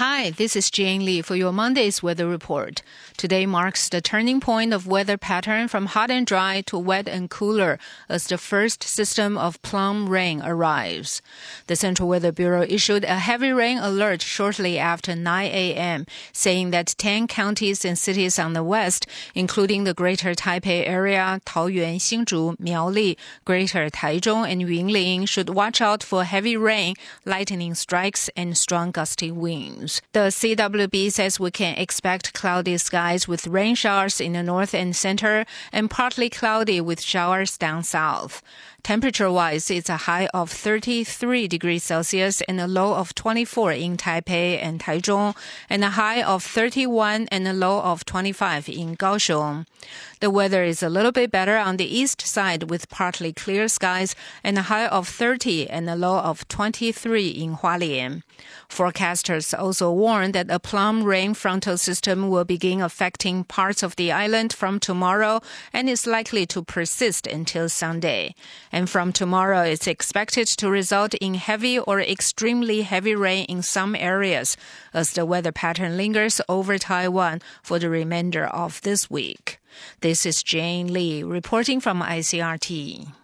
Hi, this is Jane Lee for your Monday's weather report. Today marks the turning point of weather pattern from hot and dry to wet and cooler as the first system of plum rain arrives. The Central Weather Bureau issued a heavy rain alert shortly after 9 a.m., saying that 10 counties and cities on the west, including the Greater Taipei area, Taoyuan, Hsinchu, Miaoli, Greater Taichung, and Yunlin, should watch out for heavy rain, lightning strikes, and strong gusty winds. The CWB says we can expect cloudy skies with rain showers in the north and center and partly cloudy with showers down south. Temperature wise, it's a high of 33 degrees Celsius and a low of 24 in Taipei and Taichung, and a high of 31 and a low of 25 in Kaohsiung. The weather is a little bit better on the east side with partly clear skies and a high of 30 and a low of 23 in Hualien. Forecasters also warn that a plum rain frontal system will begin affecting parts of the island from tomorrow and is likely to persist until Sunday. And from tomorrow, it's expected to result in heavy or extremely heavy rain in some areas as the weather pattern lingers over Taiwan for the remainder of this week. This is Jane Lee reporting from ICRT.